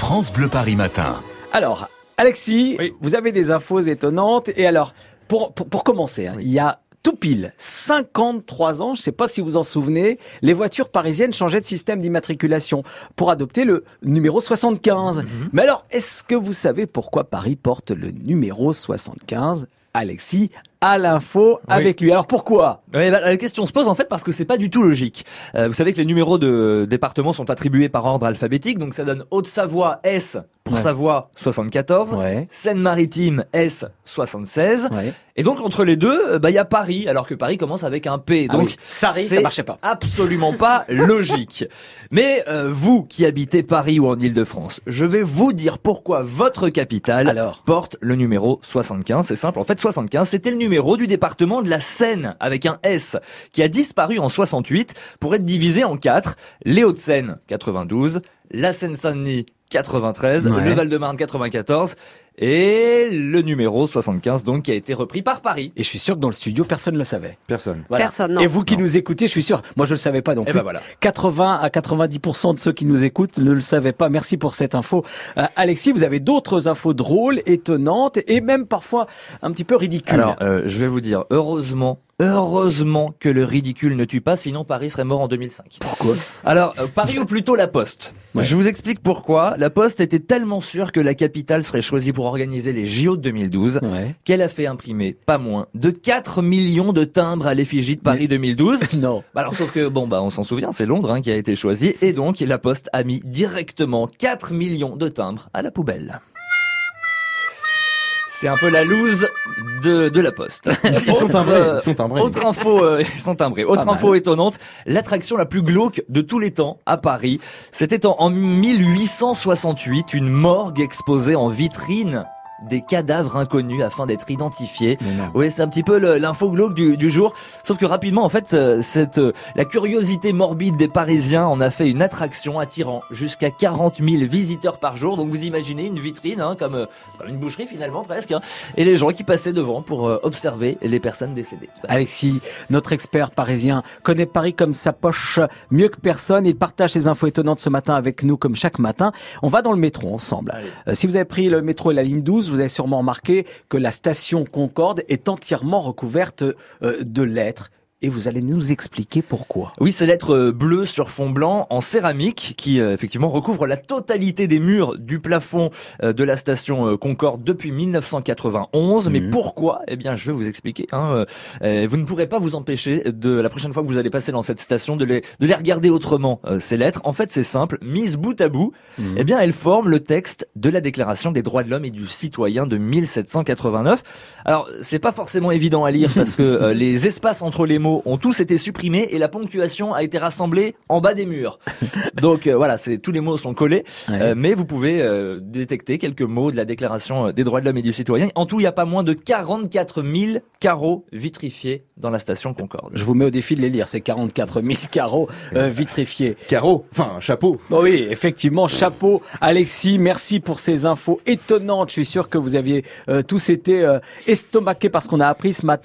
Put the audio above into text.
France Bleu Paris Matin. Alors, Alexis, Oui. vous avez des infos étonnantes. Et alors, pour, pour, pour commencer, hein, il y a tout pile 53 ans, je ne sais pas si vous en souvenez, les voitures parisiennes changeaient de système d'immatriculation pour adopter le numéro 75. Mais alors, est-ce que vous savez pourquoi Paris porte le numéro 75 Alexis, à l'info avec lui. Alors pourquoi? Bah, la question se pose en fait parce que c'est pas du tout logique. Euh, vous savez que les numéros de départements sont attribués par ordre alphabétique, donc ça donne Haute-Savoie S pour Ouais. Savoie 74, Ouais. Seine-Maritime S 76, Ouais. et donc entre les deux, euh, bah il y a Paris, alors que Paris commence avec un P. Ah Donc oui. Sarri, ça marchait pas. Absolument pas logique. Mais euh, vous qui habitez Paris ou en Île-de-France, je vais vous dire pourquoi votre capitale Alors porte le numéro 75. C'est simple, en fait 75, c'était le numéro du département de la Seine avec un S qui a disparu en 68 pour être divisé en quatre. Les Hauts-de-Seine 92, la Seine-Saint-Denis 93, Ouais. le Val-de-Marne 94 et le numéro 75 donc qui a été repris par Paris. Et je suis sûr que dans le studio, personne ne le savait. Personne. Voilà. Personne, non. Et vous qui nous écoutez, je suis sûr, moi je le savais pas non Et plus. ben voilà. 80 à 90% de ceux qui nous écoutent ne le savaient pas. Merci pour cette info. Euh, Alexis, vous avez d'autres infos drôles, étonnantes et même parfois un petit peu ridicules. Alors, euh, je vais vous dire, heureusement, heureusement que le ridicule ne tue pas, sinon Paris serait mort en 2005. Pourquoi? Alors, euh, Paris ou plutôt la Poste? Ouais. Je vous explique pourquoi. La Poste était tellement sûre que la capitale serait choisie pour organiser les JO de 2012 Ouais. qu'elle a fait imprimer pas moins de 4 millions de timbres à l'effigie de Paris 2012. Non. Bah alors sauf que bon bah on s'en souvient, c'est Londres hein, qui a été choisi et donc la Poste a mis directement 4 millions de timbres à la poubelle. C'est un peu la loose de, de la Poste. Ils sont timbrés, euh, ils sont timbrés. Autre info, euh, ils sont timbrés. Autre Pas info étonnante, l'attraction la plus glauque de tous les temps à Paris, c'était en, en 1868 une morgue exposée en vitrine des cadavres inconnus afin d'être identifiés. Oui, c'est un petit peu l'info glauque du, du jour. Sauf que rapidement, en fait, cette euh, la curiosité morbide des Parisiens en a fait une attraction attirant jusqu'à 40 000 visiteurs par jour. Donc vous imaginez une vitrine, hein, comme, euh, comme une boucherie finalement presque, hein, et les gens qui passaient devant pour euh, observer les personnes décédées. Alexis, notre expert parisien, connaît Paris comme sa poche mieux que personne. Il partage ses infos étonnantes ce matin avec nous comme chaque matin. On va dans le métro ensemble. Allez. Si vous avez pris le métro et la ligne 12, vous avez sûrement remarqué que la station Concorde est entièrement recouverte euh, de lettres. Et vous allez nous expliquer pourquoi. Oui, ces lettres euh, bleues sur fond blanc en céramique qui euh, effectivement recouvrent la totalité des murs du plafond euh, de la station euh, Concorde depuis 1991. Mais Mhm. pourquoi? Eh bien, je vais vous expliquer. Hein, euh, euh, vous ne pourrez pas vous empêcher de la prochaine fois que vous allez passer dans cette station de les, de les regarder autrement euh, ces lettres. En fait, c'est simple. Mises bout à bout, Mhm. eh bien, elles forment le texte de la Déclaration des droits de l'homme et du citoyen de 1789. Alors, c'est pas forcément évident à lire parce que euh, les espaces entre les mots ont tous été supprimés et la ponctuation a été rassemblée en bas des murs. Donc euh, voilà, c'est tous les mots sont collés, Ouais. euh, mais vous pouvez euh, détecter quelques mots de la Déclaration des droits de l'homme et du citoyen. En tout, il y a pas moins de 44 000 carreaux vitrifiés dans la station Concorde. Je vous mets au défi de les lire, ces 44 000 carreaux vitrifiés. Carreau, enfin chapeau. Oh oui, effectivement, chapeau Alexis, merci pour ces infos étonnantes. Je suis sûr que vous aviez tous été estomaqués par ce qu'on a appris ce matin.